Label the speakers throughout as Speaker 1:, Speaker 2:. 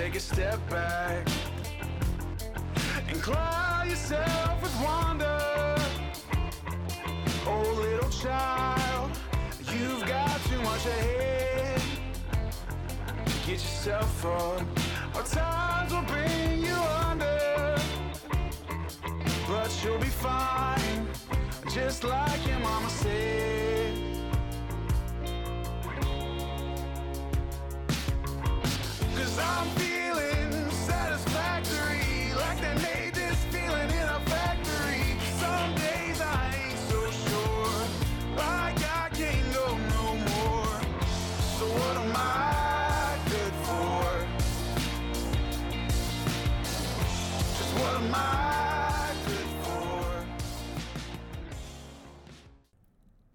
Speaker 1: take a step back and cloud yourself with wonder. Oh, little child, you've got too much ahead. Get yourself up, or times will bring you under. But you'll be fine, just like your mama said.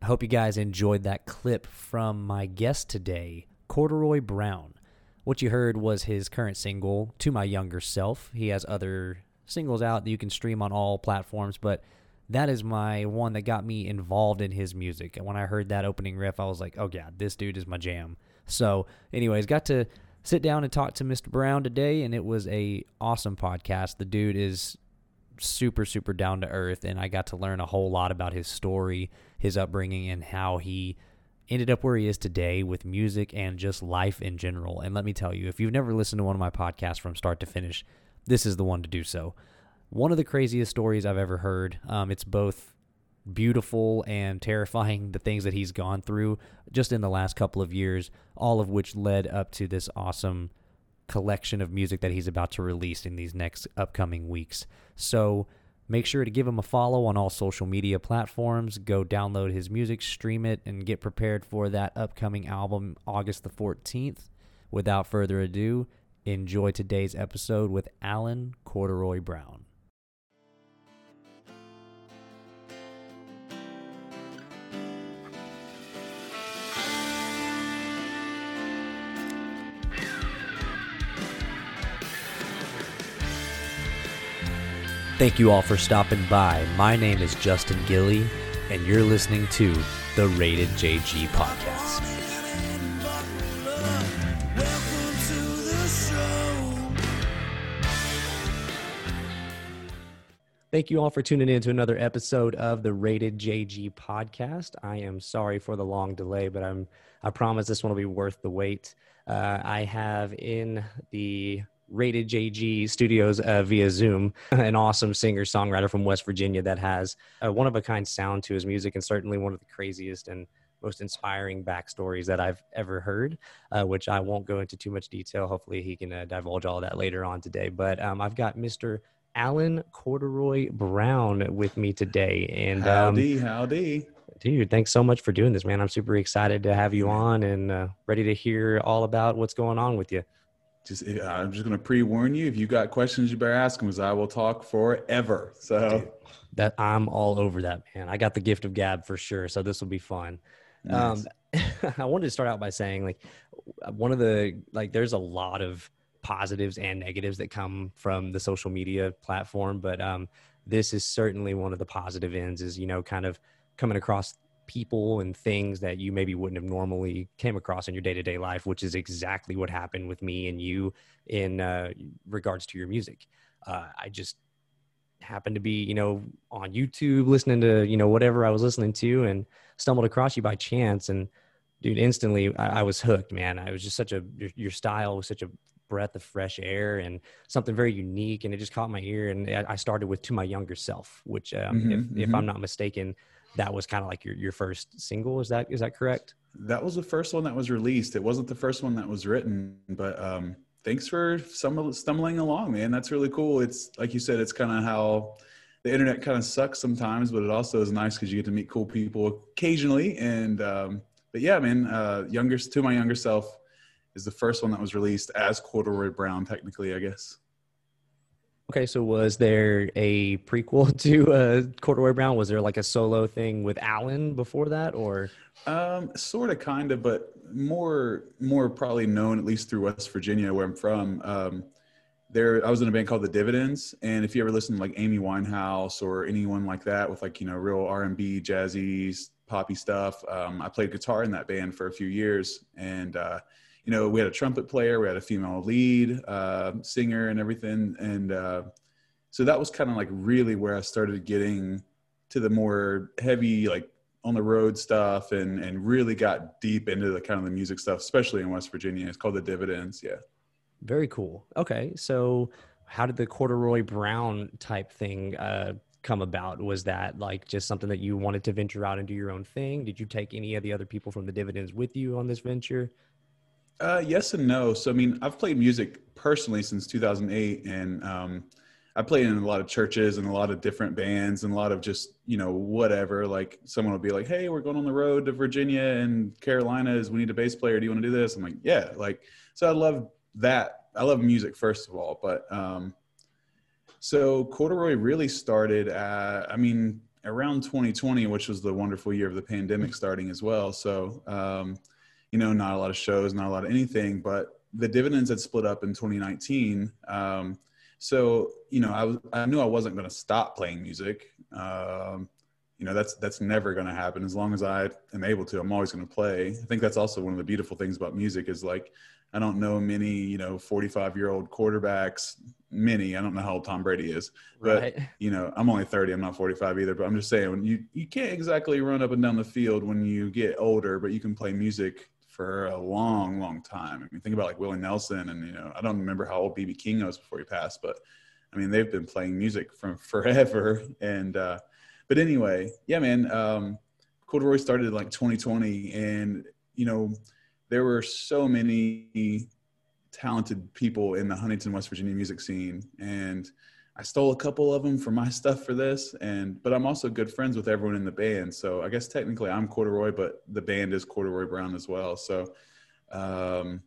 Speaker 1: I
Speaker 2: hope you guys enjoyed that clip from my guest today, Corduroy Brown. What you heard was his current single, To My Younger Self. He has other singles out that you can stream on all platforms, but that is my one that got me involved in his music. And when I heard that opening riff, I was like, oh, yeah, this dude is my jam. So, anyways, got to sit down and talk to Mr. Brown today, and it was a awesome podcast. The dude is super super down to earth and I got to learn a whole lot about his story, his upbringing and how he ended up where he is today with music and just life in general. And let me tell you, if you've never listened to one of my podcasts from start to finish, this is the one to do so. One of the craziest stories I've ever heard. Um, it's both beautiful and terrifying the things that he's gone through just in the last couple of years, all of which led up to this awesome collection of music that he's about to release in these next upcoming weeks. So make sure to give him a follow on all social media platforms. Go download his music, stream it, and get prepared for that upcoming album August the 14th. Without further ado, enjoy today's episode with Alan Corduroy Brown. Thank you all for stopping by. My name is Justin Gilly, and you're listening to the Rated JG podcast. Thank you all for tuning in to another episode of the Rated JG podcast. I am sorry for the long delay, but I'm I promise this one will be worth the wait. Uh, I have in the Rated JG Studios uh, via Zoom, an awesome singer songwriter from West Virginia that has a one of a kind sound to his music, and certainly one of the craziest and most inspiring backstories that I've ever heard, uh, which I won't go into too much detail. Hopefully, he can uh, divulge all that later on today. But um, I've got Mr. Alan Corduroy Brown with me today, and um,
Speaker 3: Howdy, howdy.
Speaker 2: dude, thanks so much for doing this, man. I'm super excited to have you on and uh, ready to hear all about what's going on with you.
Speaker 3: Just, uh, I'm just gonna pre-warn you. If you got questions, you better ask them, because I will talk forever. So,
Speaker 2: That I'm all over that, man. I got the gift of gab for sure, so this will be fun.
Speaker 3: nice.
Speaker 2: Um, I wanted to start out by saying, like, one of the like, there's a lot of positives and negatives that come from the social media platform, but um, this is certainly one of the positive ends. Is you know, kind of coming across people and things that you maybe wouldn't have normally came across in your day-to-day life which is exactly what happened with me and you in uh, regards to your music. Uh, i just happened to be you know on youtube listening to you know whatever i was listening to and stumbled across you by chance. And dude instantly i, I was hooked man. I was just such a your, your style was such a breath of fresh air and something very unique. And it just caught my ear and i started with to my younger self which um,
Speaker 3: Mhm,
Speaker 2: if, if
Speaker 3: mhm.
Speaker 2: i'm not mistaken that was kind of like your, your first single is that is that correct
Speaker 3: that was the first one that was released. It wasn't the first one that was written, but um, thanks for some stumbling along, man. That's really cool. It's like you said, it's kind of how the internet kind of sucks sometimes, but it also is nice because you get to meet cool people occasionally. And um, but yeah, man, uh, younger to my younger self is the first one that was released as Corduroy Brown, technically, I guess.
Speaker 2: Okay, so was there a prequel to uh, Corduroy Brown? Was there like a solo thing with Alan before that, or
Speaker 3: Um, sort of, kind of, but more, more probably known at least through West Virginia, where I'm from. Um, there, I was in a band called the Dividends, and if you ever listen to like Amy Winehouse or anyone like that with like you know real R and B, jazzy, poppy stuff, um, I played guitar in that band for a few years, and uh, you know, we had a trumpet player, we had a female lead uh, singer, and everything, and uh, so that was kind of like really where I started getting to the more heavy, like on the road stuff, and and really got deep into the kind of the music stuff, especially in West Virginia. It's called the Dividends, yeah.
Speaker 2: Very cool. Okay, so how did the corduroy brown type thing uh, come about? Was that like just something that you wanted to venture out and do your own thing? Did you take any of the other people from the dividends with you on this venture?
Speaker 3: Uh, yes and no. So I mean, I've played music personally since 2008, and um, I played in a lot of churches and a lot of different bands and a lot of just you know whatever. Like someone will be like, "Hey, we're going on the road to Virginia and Carolinas. We need a bass player. Do you want to do this?" I'm like, "Yeah." Like so, I love that. I love music first of all, but um, so corduroy really started. At, I mean, around 2020, which was the wonderful year of the pandemic starting as well. So. Um, you know, not a lot of shows, not a lot of anything, but the dividends had split up in 2019. Um, so, you know, I, was, I knew I wasn't going to stop playing music. Um, you know, that's, that's never going to happen. As long as I am able to, I'm always going to play. I think that's also one of the beautiful things about music is like, I don't know many, you know, 45 year old quarterbacks, many, I don't know how old Tom Brady is, but
Speaker 2: Right.
Speaker 3: you know, I'm only 30, I'm not 45 either, but I'm just saying when you, you can't exactly run up and down the field when you get older, but you can play music for a long, long time. I mean, think about like Willie Nelson and, you know, I don't remember how old BB King was before he passed, but I mean, they've been playing music from forever. And, uh, but anyway, yeah, man, um, Corduroy started like 2020 and, you know, there were so many talented people in the Huntington, West Virginia music scene. And I stole a couple of them for my stuff for this. And, but I'm also good friends with everyone in the band. So I guess technically I'm Corduroy, but the band is Corduroy Brown as well. So, um,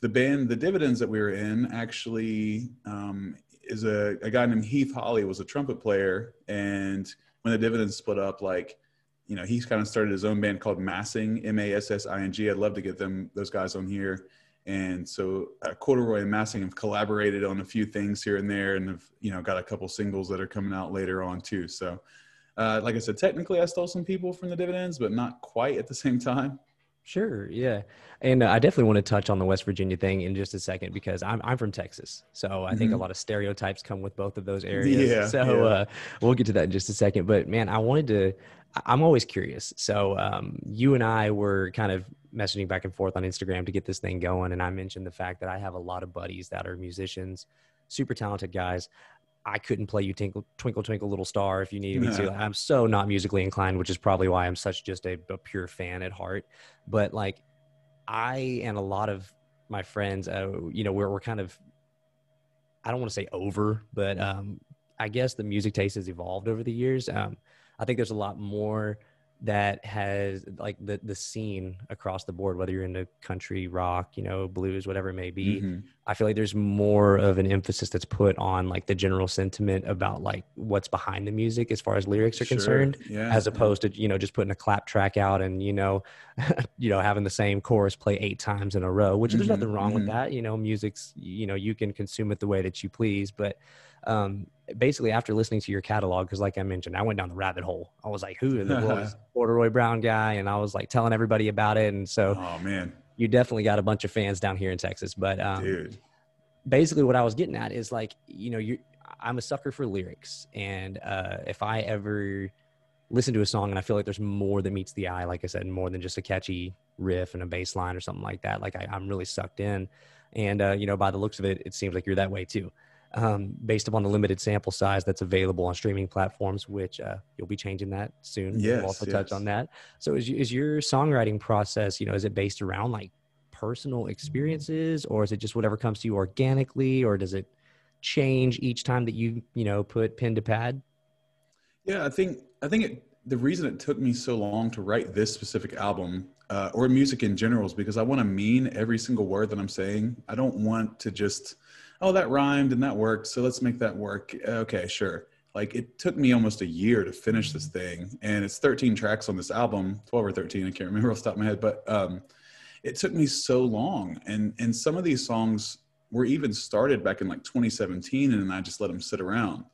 Speaker 3: the band, the dividends that we were in actually, um, is a, a guy named Heath Holly was a trumpet player. And when the dividends split up, like, you know, he's kind of started his own band called Massing, M A S S I N G. I'd love to get them, those guys on here. And so uh, Corduroy and Massing have collaborated on a few things here and there and have, you know, got a couple singles that are coming out later on too. So, uh, like I said, technically I stole some people from the dividends, but not quite at the same time.
Speaker 2: Sure, yeah, and uh, I definitely want to touch on the West Virginia thing in just a second because I'm I'm from Texas, so I think a
Speaker 3: Mhm.
Speaker 2: lot of stereotypes come with both of those areas.
Speaker 3: Yeah,
Speaker 2: so
Speaker 3: yeah.
Speaker 2: Uh, we'll get to that in just a second. But man, I wanted to. I'm always curious. So um, you and I were kind of messaging back and forth on Instagram to get this thing going, and I mentioned the fact that I have a lot of buddies that are musicians, super talented guys. I couldn't play you Twinkle Twinkle Twinkle Little Star if you needed me to. I'm so not musically inclined, which is probably why I'm such just a, a pure fan at heart. But like, I and a lot of my friends, uh, you know, we're we're kind of, I don't want to say over, but um, I guess the music taste has evolved over the years. Um, I think there's a lot more that has like the the scene across the board, whether you're into country, rock, you know, blues, whatever it may be.
Speaker 3: Mhm.
Speaker 2: I feel like there's more of an emphasis that's put on like the general sentiment about like what's behind the music as far as lyrics are
Speaker 3: Sure.
Speaker 2: concerned
Speaker 3: Yeah.
Speaker 2: as opposed to you know just putting a clap track out and you know you know having the same chorus play eight times in a row which there's
Speaker 3: Mhm,
Speaker 2: nothing wrong with
Speaker 3: mhm.
Speaker 2: that you know music's you know you can consume it the way that you please but um basically after listening to your catalog because like i mentioned i went down the rabbit hole i was like who in the world is corduroy brown guy and i was like telling everybody about it and so
Speaker 3: Oh man,
Speaker 2: you definitely got a bunch of fans down here in texas but um
Speaker 3: dude.
Speaker 2: basically what I was getting at is like, you know, you I'm a sucker for lyrics. And uh, if I ever listen to a song and I feel like there's more that meets the eye, like I said, more than just a catchy riff and a bass line or something like that, like I, I'm really sucked in. And, uh, you know, by the looks of it, it seems like you're that way too. Um, based upon the limited sample size that's available on streaming platforms, which uh, you'll be changing that soon.
Speaker 3: Yes,
Speaker 2: we'll also touch on that. So is, is your songwriting process, you know, is it based around like personal experiences or is it just whatever comes to you organically or does it change each time that you you know put pen to pad
Speaker 3: Yeah, I think I think it, the reason it took me so long to write this specific album uh, or music in general is because I want to mean every single word that I'm saying. I don't want to just oh that rhymed and that worked, so let's make that work. Okay, sure. Like it took me almost a year to finish this thing, and it's 13 tracks on this album, 12 or 13, I can't remember off the top of my head, but um, it took me so long, and and some of these songs were even started back in like 2017, and I just let them sit around.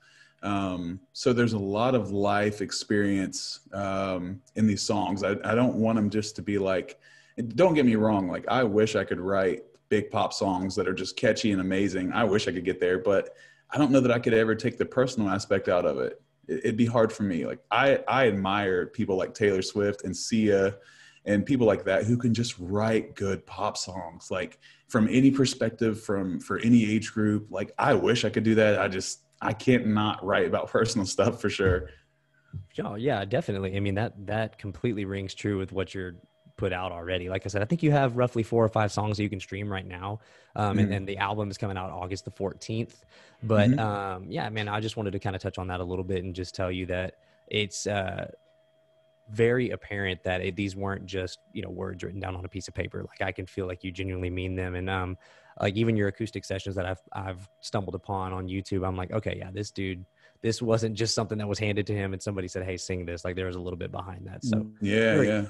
Speaker 3: Um, so there's a lot of life experience um, in these songs. I, I don't want them just to be like, don't get me wrong, like I wish I could write big pop songs that are just catchy and amazing. I wish I could get there, but I don't know that I could ever take the personal aspect out of it. it it'd be hard for me. Like I, I admire people like Taylor Swift and Sia and people like that who can just write good pop songs like from any perspective from for any age group like i wish i could do that i just i can't not write about personal stuff for sure
Speaker 2: Oh yeah, definitely. I mean that that completely rings true with what you're put out already. Like I said, I think you have roughly four or five songs that you can stream right now, um,
Speaker 3: Mhm.
Speaker 2: and then the album is coming out August the 14th. But
Speaker 3: Mhm.
Speaker 2: um, yeah, man, I just wanted to kind of touch on that a little bit and just tell you that it's uh, very apparent that it, these weren't just you know words written down on a piece of paper. Like I can feel like you genuinely mean them, and um, like even your acoustic sessions that I've I've stumbled upon on YouTube, I'm like, okay, yeah, this dude. This wasn't just something that was handed to him and somebody said, "Hey, sing this." Like there was a little bit behind that. So
Speaker 3: yeah
Speaker 2: Very-
Speaker 3: yeah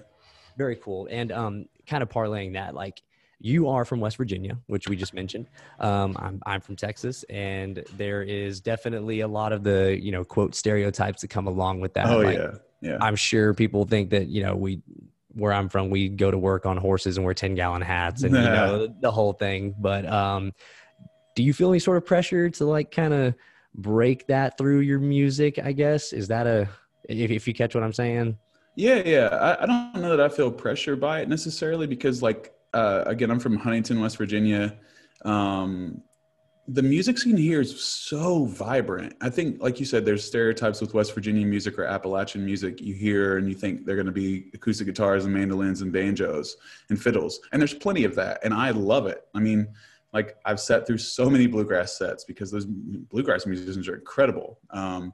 Speaker 2: very cool. And um, kind of parlaying that, like you are from West Virginia, which we just mentioned. Um, I'm I'm from Texas, and there is definitely a lot of the you know quote stereotypes that come along with that.
Speaker 3: oh
Speaker 2: Like,
Speaker 3: yeah yeah
Speaker 2: I'm sure people think that you know we where I'm from, we go to work on horses and wear 10 gallon hats and you know the whole thing. But um, do you feel any sort of pressure to like kind of break that through your music? I guess is that a if, if you catch what I'm saying?
Speaker 3: Yeah, yeah. I, I don't know that I feel pressure by it necessarily because, like, uh, again, I'm from Huntington, West Virginia. Um, the music scene here is so vibrant. I think, like you said, there's stereotypes with West Virginia music or Appalachian music you hear and you think they're going to be acoustic guitars and mandolins and banjos and fiddles. And there's plenty of that. And I love it. I mean, like, I've sat through so many bluegrass sets because those bluegrass musicians are incredible. Um,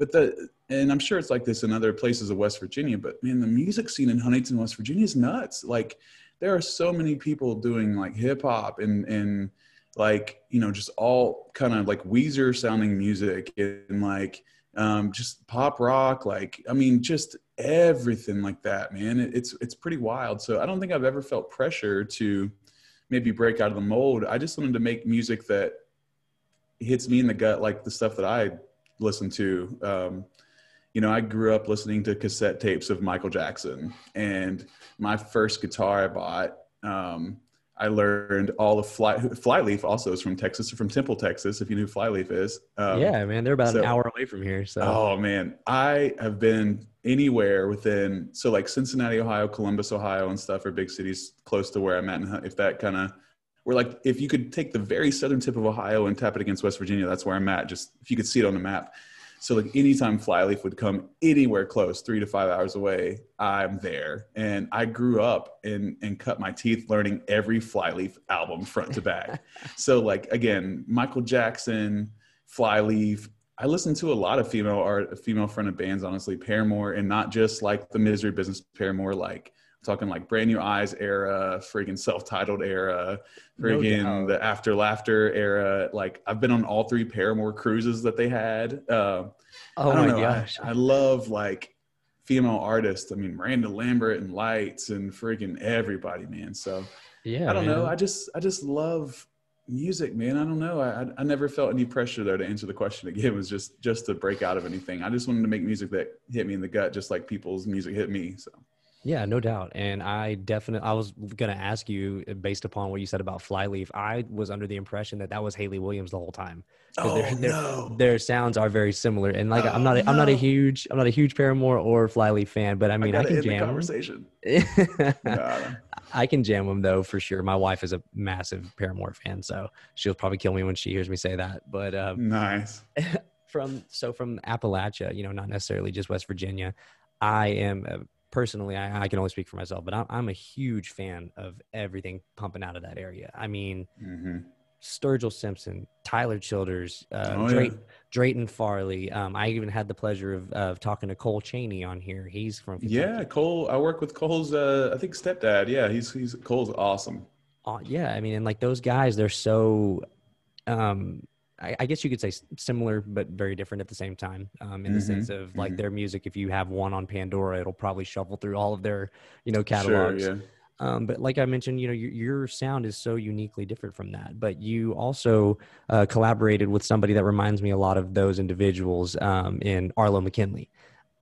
Speaker 3: but the and I'm sure it's like this in other places of West Virginia, but man, the music scene in Huntington, West Virginia is nuts. Like there are so many people doing like hip hop and and like you know just all kind of like Weezer sounding music and like um, just pop rock. Like I mean, just everything like that, man. It, it's it's pretty wild. So I don't think I've ever felt pressure to maybe break out of the mold. I just wanted to make music that hits me in the gut, like the stuff that I listen to. Um, you know, I grew up listening to cassette tapes of Michael Jackson, and my first guitar I bought, um, I learned all the fly. Flyleaf also is from Texas, from Temple, Texas. If you knew who Flyleaf is, um,
Speaker 2: yeah, man, they're about
Speaker 3: so-
Speaker 2: an hour away from here. So
Speaker 3: Oh man, I have been anywhere within so like Cincinnati, Ohio, Columbus, Ohio, and stuff are big cities close to where I'm at. And if that kind of, we're like, if you could take the very southern tip of Ohio and tap it against West Virginia, that's where I'm at. Just if you could see it on the map. So like anytime Flyleaf would come anywhere close, three to five hours away, I'm there. And I grew up and and cut my teeth learning every Flyleaf album front to back. so like again, Michael Jackson, Flyleaf. I listen to a lot of female art, female fronted bands, honestly, Paramore, and not just like the Misery Business Paramore, like talking like Brand New Eyes era, friggin' self-titled era,
Speaker 2: No
Speaker 3: friggin'
Speaker 2: doubt.
Speaker 3: the After Laughter era. Like I've been on all three Paramore cruises that they had. Uh,
Speaker 2: oh
Speaker 3: I
Speaker 2: my
Speaker 3: know,
Speaker 2: gosh,
Speaker 3: I, love like female artists. I mean, Miranda Lambert and Lights and friggin' everybody, man. So
Speaker 2: yeah,
Speaker 3: I don't know. I just I just love music, man. I don't know. I I- I never felt any pressure there to answer the question again. It was just just to break out of anything. I just wanted to make music that hit me in the gut, just like people's music hit me. So
Speaker 2: Yeah, no doubt. And I definitely, I was going to ask you uh, based upon what you said about Flyleaf. I was under the impression that that was Hayley Williams the whole time. they're- they're-
Speaker 3: Oh, no.
Speaker 2: Their sounds are very similar. And like, I'm not,
Speaker 3: Oh,
Speaker 2: a, I'm not a huge, I'm not a huge Paramore or Flyleaf fan, but I mean, I,
Speaker 3: gotta
Speaker 2: can jam. the
Speaker 3: conversation.
Speaker 2: I can jam them though, for sure. My wife is a massive Paramore fan, so she'll probably kill me when she hears me say that. But, um,
Speaker 3: nice.
Speaker 2: from so from Appalachia, you know, not necessarily just West Virginia. I am uh, personally, I, I can only speak for myself, but I'm, I'm a huge fan of everything pumping out of that area. I mean,
Speaker 3: hmm
Speaker 2: Sturgill Simpson, Tyler Childers, uh,
Speaker 3: Oh,
Speaker 2: Drayton,
Speaker 3: yeah.
Speaker 2: Drayton Farley. Um, I even had the pleasure of, of talking to Cole Chaney on here. He's from Kentucky.
Speaker 3: Yeah, Cole. I work with Cole's. Uh, I think stepdad. Yeah, he's he's Cole's awesome.
Speaker 2: Uh, yeah, I mean, and like those guys, they're so. Um, I, I guess you could say similar, but very different at the same time. Um, in the
Speaker 3: Mhm,
Speaker 2: sense of like
Speaker 3: mhm.
Speaker 2: their music, if you have one on Pandora, it'll probably shuffle through all of their, you know,
Speaker 3: Sure.
Speaker 2: catalogs.
Speaker 3: Yeah.
Speaker 2: Um, but like I mentioned, you know, your, your sound is so uniquely different from that. But you also uh, collaborated with somebody that reminds me a lot of those individuals um, in Arlo McKinley.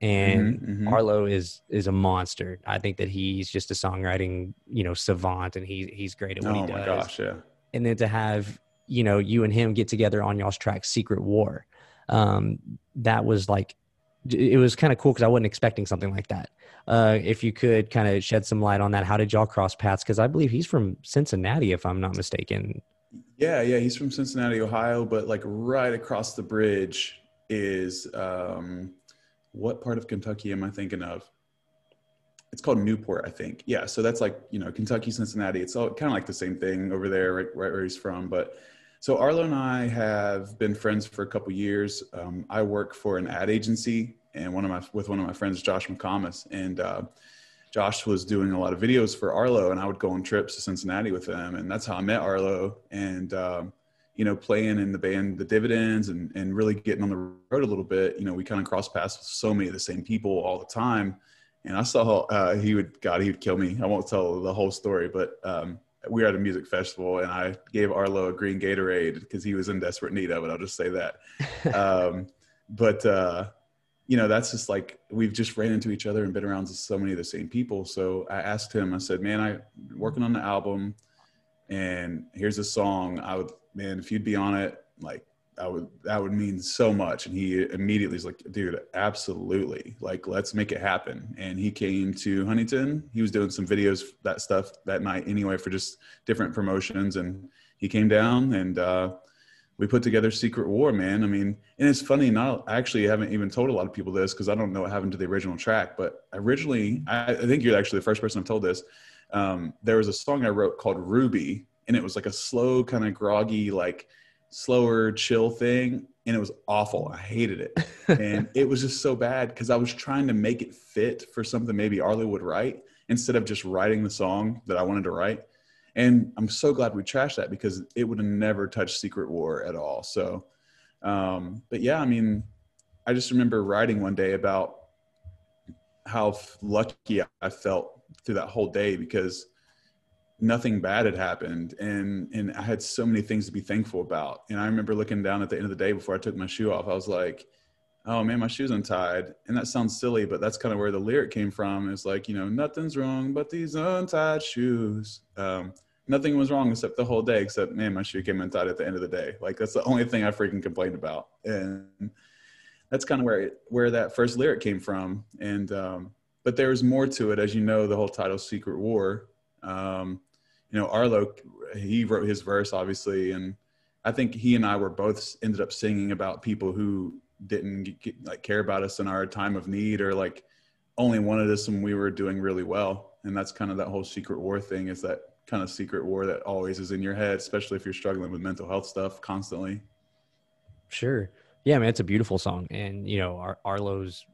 Speaker 2: and
Speaker 3: Mhm, mhm.
Speaker 2: Arlo is is a monster. I think that he's just a songwriting, you know, savant, and he he's great at what
Speaker 3: oh
Speaker 2: he
Speaker 3: my
Speaker 2: does.
Speaker 3: gosh, yeah.
Speaker 2: And then to have you know you and him get together on y'all's track "Secret War," um, that was like it was kind of cool because I wasn't expecting something like that. Uh, if you could kind of shed some light on that, how did y'all cross paths? Because I believe he's from Cincinnati, if I'm not mistaken.
Speaker 3: Yeah, yeah, he's from Cincinnati, Ohio, but like right across the bridge is um what part of Kentucky am I thinking of? It's called Newport, I think. Yeah, so that's like, you know, Kentucky, Cincinnati. It's all kind of like the same thing over there, right, right where he's from. But so Arlo and I have been friends for a couple years. Um, I work for an ad agency and one of my with one of my friends, Josh McComas, and uh, Josh was doing a lot of videos for Arlo, and I would go on trips to Cincinnati with him, and that's how I met Arlo. And um, you know, playing in the band, the Dividends, and and really getting on the road a little bit. You know, we kind of cross paths with so many of the same people all the time. And I saw uh, he would, God, he would kill me. I won't tell the whole story, but um, we were at a music festival, and I gave Arlo a green Gatorade because he was in desperate need of it. I'll just say that. um, but uh, you know, that's just like we've just ran into each other and been around so many of the same people. So I asked him. I said, "Man, I'm working on the album, and here's a song. I would, man, if you'd be on it, like." I would that would mean so much and he immediately was like dude absolutely like let's make it happen and he came to huntington he was doing some videos that stuff that night anyway for just different promotions and he came down and uh we put together Secret War, man. I mean, and it's funny. Not I actually haven't even told a lot of people this because I don't know what happened to the original track. But originally, I, I think you're actually the first person I've told this. Um, there was a song I wrote called Ruby, and it was like a slow, kind of groggy, like slower, chill thing, and it was awful. I hated it, and it was just so bad because I was trying to make it fit for something maybe Arlo would write instead of just writing the song that I wanted to write. And I'm so glad we trashed that because it would have never touched Secret War at all. So, um, but yeah, I mean, I just remember writing one day about how lucky I felt through that whole day because nothing bad had happened and and I had so many things to be thankful about. And I remember looking down at the end of the day before I took my shoe off, I was like, oh man, my shoe's untied. And that sounds silly, but that's kind of where the lyric came from. It's like, you know, nothing's wrong but these untied shoes. Um, nothing was wrong except the whole day, except man, my shoe came untied at the end of the day. Like that's the only thing I freaking complained about. And that's kind of where it, where that first lyric came from. And um, but there's more to it, as you know. The whole title, "Secret War." Um, you know, Arlo, he wrote his verse, obviously, and I think he and I were both ended up singing about people who didn't get, like care about us in our time of need, or like only wanted us when we were doing really well. And that's kind of that whole secret war thing. Is that kind of secret war that always is in your head, especially if you're struggling with mental health stuff constantly.
Speaker 2: Sure. Yeah, man, it's a beautiful song, and you know, Ar- Arlo's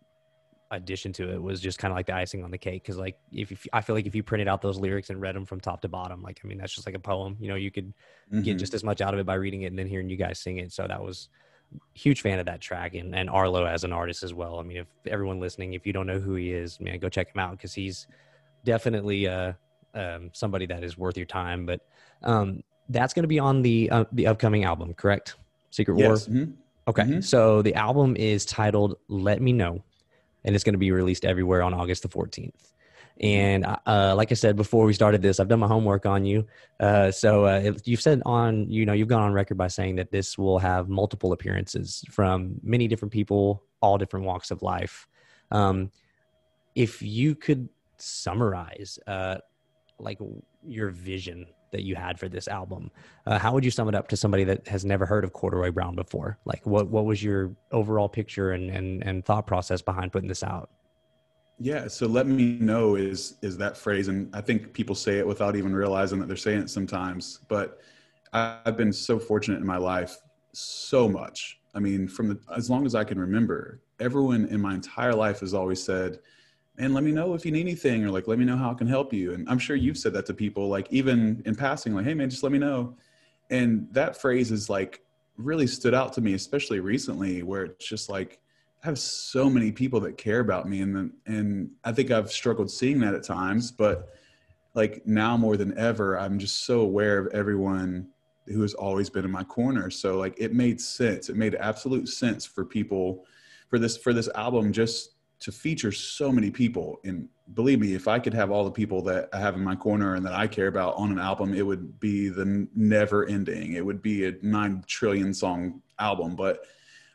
Speaker 2: addition to it was just kind of like the icing on the cake. Because like, if, if I feel like if you printed out those lyrics and read them from top to bottom, like I mean, that's just like a poem. You know, you could get
Speaker 3: Mhm.
Speaker 2: just as much out of it by reading it and then hearing you guys sing it. So that was huge fan of that track and, and Arlo as an artist as well. I mean, if everyone listening, if you don't know who he is, man, go check him out because he's definitely uh, um, somebody that is worth your time. But um, that's going to be on the uh, the upcoming album, correct? Secret War.
Speaker 3: yes. mhm.
Speaker 2: Okay.
Speaker 3: Mhm.
Speaker 2: So the album is titled Let Me Know, and it's going to be released everywhere on August the 14th. And uh, like I said before we started this, I've done my homework on you. Uh, so uh, you've said on, you know, you've gone on record by saying that this will have multiple appearances from many different people, all different walks of life. Um, if you could summarize, uh, like your vision that you had for this album, uh, how would you sum it up to somebody that has never heard of Corduroy Brown before? Like, what what was your overall picture and and, and thought process behind putting this out?
Speaker 3: Yeah, so let me know is is that phrase, and I think people say it without even realizing that they're saying it sometimes. But I've been so fortunate in my life, so much. I mean, from the as long as I can remember, everyone in my entire life has always said, "Man, let me know if you need anything," or like, "Let me know how I can help you." And I'm sure you've said that to people, like even in passing, like, "Hey, man, just let me know." And that phrase is like really stood out to me, especially recently, where it's just like I have so many people that care about me, and and I think I've struggled seeing that at times. But like now more than ever, I'm just so aware of everyone who has always been in my corner. So like it made sense. It made absolute sense for people for this for this album just to feature so many people. And believe me, if I could have all the people that I have in my corner and that I care about on an album, it would be the never ending. It would be a nine trillion song album. But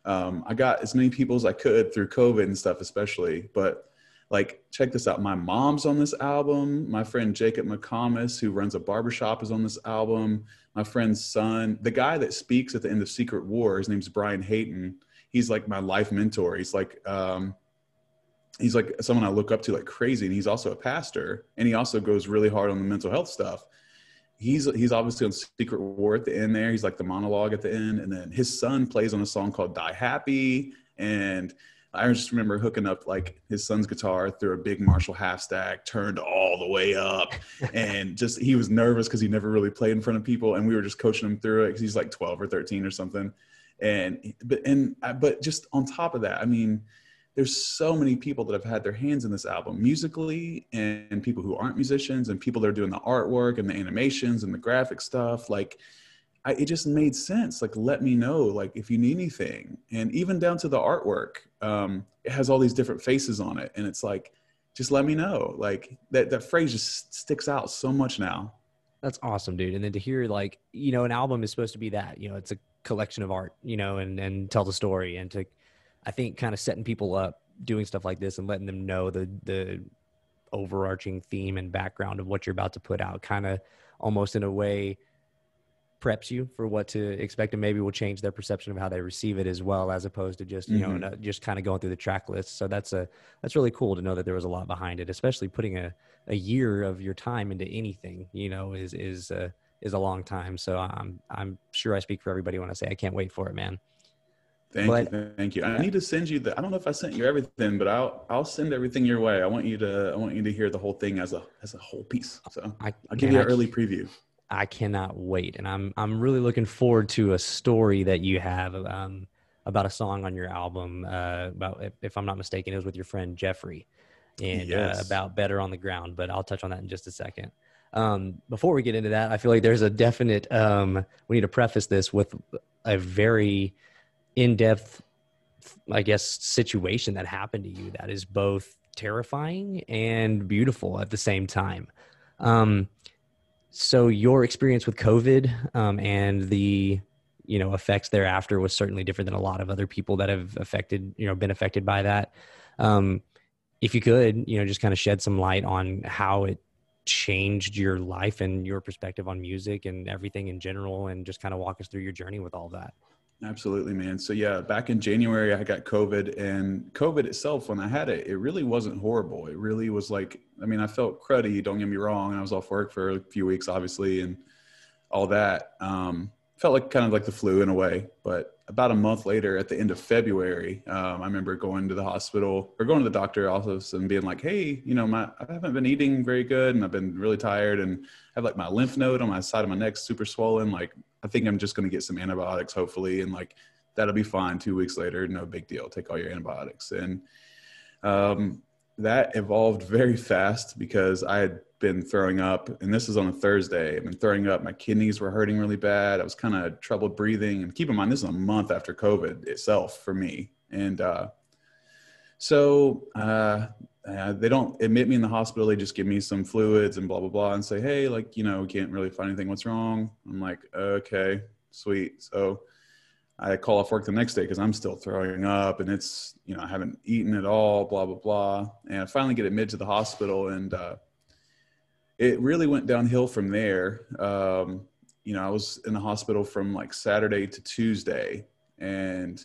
Speaker 3: um, I got as many people as I could through COVID and stuff, especially. But like, check this out. My mom's on this album. My friend Jacob McComas, who runs a barbershop, is on this album. My friend's son, the guy that speaks at the end of Secret War, his name's Brian Hayton. He's like my life mentor. He's like, um, he's like someone I look up to like crazy. And he's also a pastor and he also goes really hard on the mental health stuff. He's, he's obviously on Secret War at the end there. He's like the monologue at the end. And then his son plays on a song called Die Happy. And I just remember hooking up like his son's guitar through a big Marshall half stack, turned all the way up, and just he was nervous because he never really played in front of people, and we were just coaching him through it because he's like 12 or 13 or something. And but and but just on top of that, I mean, there's so many people that have had their hands in this album musically, and people who aren't musicians, and people that are doing the artwork and the animations and the graphic stuff, like I, it just made sense. Like, let me know, like, if you need anything. And even down to the artwork, um, it has all these different faces on it. And it's like, just let me know. Like, that, that phrase just sticks out so much now.
Speaker 2: That's awesome, dude. And then to hear, like, you know, an album is supposed to be that, you know, it's a collection of art, you know, and, and tell the story. And to, I think, kind of setting people up doing stuff like this and letting them know the, the, overarching theme and background of what you're about to put out kind of almost in a way preps you for what to expect and maybe will change their perception of how they receive it as well as opposed to just you mm-hmm. know just kind of going through the track list. So that's a that's really cool to know that there was a lot behind it especially putting a, a year of your time into anything you know is is uh, is a long time. So i'm i'm sure i speak for everybody when i say i can't wait for it man
Speaker 3: Thank but, you, thank you. I need to send you the. I don't know if I sent you everything, but I'll I'll send everything your way. I want you to I want you to hear the whole thing as a as a whole piece. So I, will give you an early preview.
Speaker 2: I cannot wait, and I'm I'm really looking forward to a story that you have um, about a song on your album. Uh, about if, if, I'm not mistaken, it was with your friend Jeffrey, and uh, yes. uh, about better on the ground. But I'll touch on that in just a second. Um, before we get into that, I feel like there's a definite. Um, we need to preface this with a very in-depth, I guess, situation that happened to you that is both terrifying and beautiful at the same time. Um, so your experience with COVID um, and the you know effects thereafter was certainly different than a lot of other people that have affected you know been affected by that. Um, if you could, you know, just kind of shed some light on how it changed your life and your perspective on music and everything in general, and just kind of walk us through your journey with all that.
Speaker 3: Absolutely, man. So yeah, back in January, I got COVID, and COVID itself, when I had it, it really wasn't horrible. It really was like, I mean, I felt cruddy. Don't get me wrong. I was off work for a few weeks, obviously, and all that. Um, felt like kind of like the flu in a way. But about a month later, at the end of February, um, I remember going to the hospital or going to the doctor office and being like, "Hey, you know, my I haven't been eating very good, and I've been really tired, and I have like my lymph node on my side of my neck super swollen. Like, I think I'm just going to get some antibiotics, hopefully, and like that'll be fine. Two weeks later, no big deal. Take all your antibiotics. And um, that evolved very fast because I had been throwing up, and this is on a Thursday. I've been throwing up. My kidneys were hurting really bad. I was kind of troubled breathing. And keep in mind, this is a month after COVID itself for me. And uh, so uh, uh, they don't admit me in the hospital. They just give me some fluids and blah blah blah, and say, "Hey, like you know, we can't really find anything. What's wrong?" I'm like, "Okay, sweet." So I call off work the next day because I'm still throwing up, and it's you know I haven't eaten at all. Blah blah blah, and I finally get admitted to the hospital, and uh, it really went downhill from there. Um, you know, I was in the hospital from like Saturday to Tuesday, and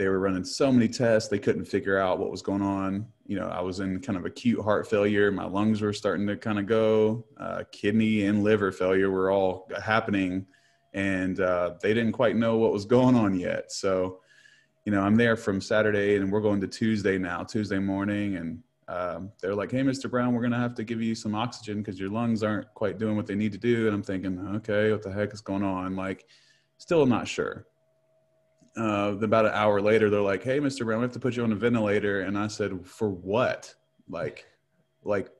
Speaker 3: they were running so many tests they couldn't figure out what was going on. You know i was in kind of acute heart failure. My lungs were starting to kind of go uh, kidney and liver failure were all happening. And uh, they didn't quite know what was going on yet. So you know i'm there from saturday and we're going to tuesday now tuesday morning. And um, they're like hey mr brown we're going to have to give you some oxygen because your lungs aren't quite doing what they need to do. And i'm thinking okay what the heck is going on? Like still not sure uh, about an hour later, they're like, "Hey, Mr. Brown, we have to put you on a ventilator." And I said, "For what? Like, like,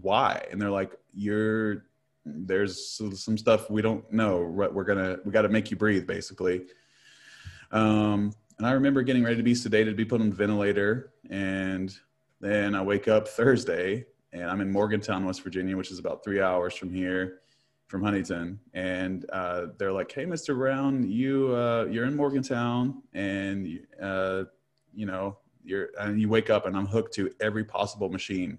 Speaker 3: why?" And they're like, "You're there's some stuff we don't know. We're gonna we got to make you breathe, basically." Um, and I remember getting ready to be sedated, to be put on the ventilator, and then I wake up Thursday and I'm in Morgantown, West Virginia, which is about three hours from here, from Huntington. And uh, they're like, "Hey, Mr. Brown, you uh, you're in Morgantown, and uh, you know you're and you wake up, and I'm hooked to every possible machine.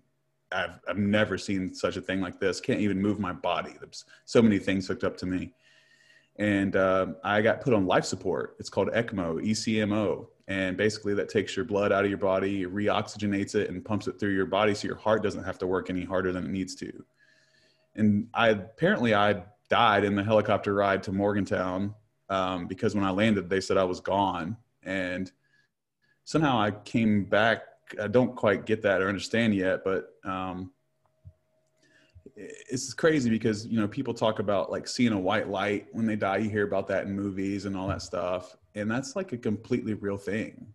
Speaker 3: I've I've never seen such a thing like this. Can't even move my body. There's so many things hooked up to me." And uh, I got put on life support. It's called ECMO, ECMO, and basically that takes your blood out of your body reoxygenates it and pumps it through your body so your heart doesn't have to work any harder than it needs to and i apparently i died in the helicopter ride to morgantown um, because when i landed they said i was gone. And somehow i came back. I don't quite get that or understand yet but um, it's crazy because you know people talk about like seeing a white light when they die. You hear about that in movies and all that stuff. And that's like a completely real thing.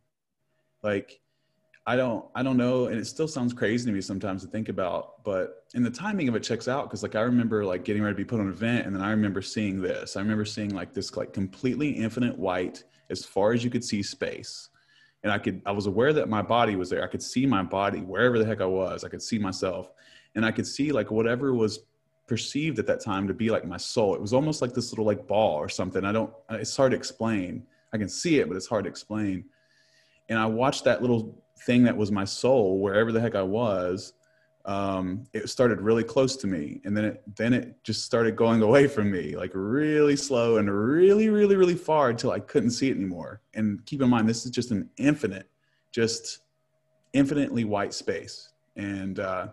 Speaker 3: Like i don't i don't know and it still sounds crazy to me sometimes to think about but and the timing of it checks out because like i remember like getting ready to be put on an event and then i remember seeing this. I remember seeing like this like completely infinite white as far as you could see space. And i could i was aware that my body was there. I could see my body wherever the heck i was. I could see myself. And i could see like whatever was perceived at that time to be like my soul. It was almost like this little like ball or something. I don't it's hard to explain. I can see it, but it's hard to explain. And I watched that little thing that was my soul, wherever the heck I was. Um, it started really close to me, and then it then it just started going away from me, like really slow and really, really, really far until I couldn't see it anymore. And keep in mind, this is just an infinite, just infinitely white space. And uh,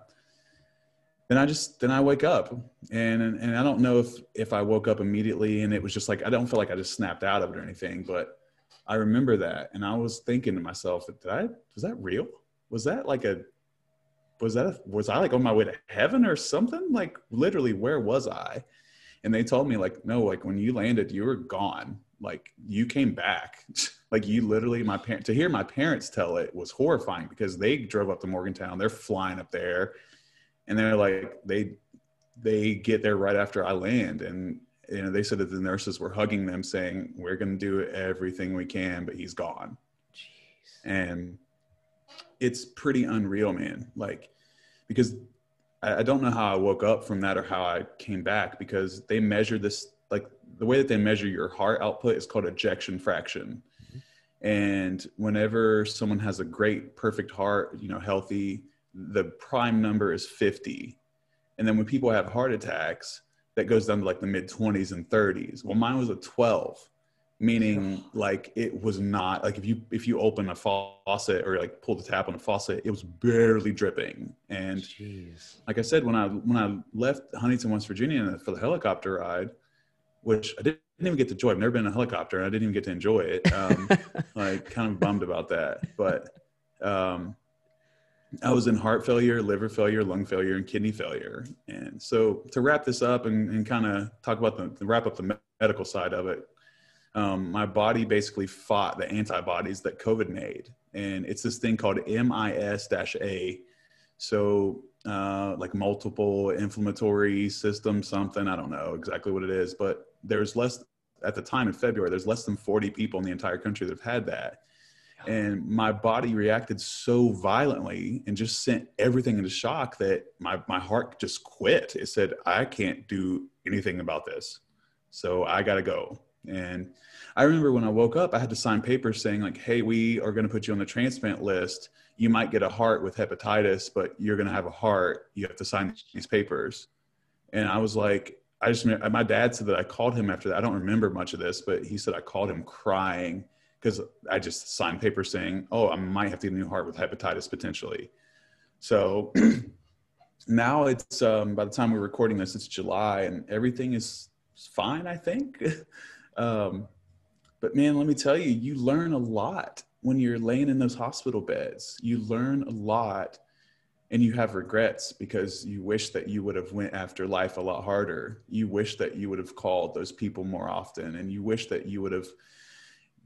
Speaker 3: then I just then I wake up and and I don't know if if I woke up immediately and it was just like I don't feel like I just snapped out of it or anything, but I remember that and I was thinking to myself, did I was that real? Was that like a was that a, was I like on my way to heaven or something? Like literally, where was I? And they told me like no, like when you landed, you were gone. Like you came back. like you literally, my parent to hear my parents tell it was horrifying because they drove up to Morgantown. They're flying up there and they're like they they get there right after I land, and you know they said that the nurses were hugging them, saying, "We're going to do everything we can, but he's gone." Jeez. And it's pretty unreal, man. Like because I, I don't know how I woke up from that or how I came back because they measure this like the way that they measure your heart output is called ejection fraction. Mm-hmm. And whenever someone has a great, perfect heart, you know, healthy, the prime number is 50 and then when people have heart attacks that goes down to like the mid 20s and 30s well mine was a 12 meaning like it was not like if you if you open a faucet or like pull the tap on a faucet it was barely dripping. And Jeez. like i said when i when i left huntington west virginia for the helicopter ride which i didn't even get to enjoy i've never been in a helicopter and i didn't even get to enjoy it um like kind of bummed about that. But um I was in heart failure, liver failure, lung failure, and kidney failure. And so to wrap this up and, and kind of talk about the wrap up the medical side of it, um, my body basically fought the antibodies that COVID made. And it's this thing called MIS-A. So uh, like multiple inflammatory system, something, I don't know exactly what it is, but there's less at the time in February, there's less than 40 people in the entire country that have had that and my body reacted so violently and just sent everything into shock that my, my heart just quit. It said i can't do anything about this. So i gotta go. And i remember when i woke up i had to sign papers saying like hey we are going to put you on the transplant list. You might get a heart with hepatitis but you're going to have a heart. You have to sign these papers. And i was like i just my dad said that i called him after that. I don't remember much of this but he said i called him crying because I just signed paper saying, oh, I might have to get a new heart with hepatitis potentially. So now it's um, by the time we're recording this, it's July and everything is fine, I think. um, but man, let me tell you, you learn a lot when you're laying in those hospital beds. You learn a lot and you have regrets because you wish that you would have went after life a lot harder. You wish that you would have called those people more often and you wish that you would have –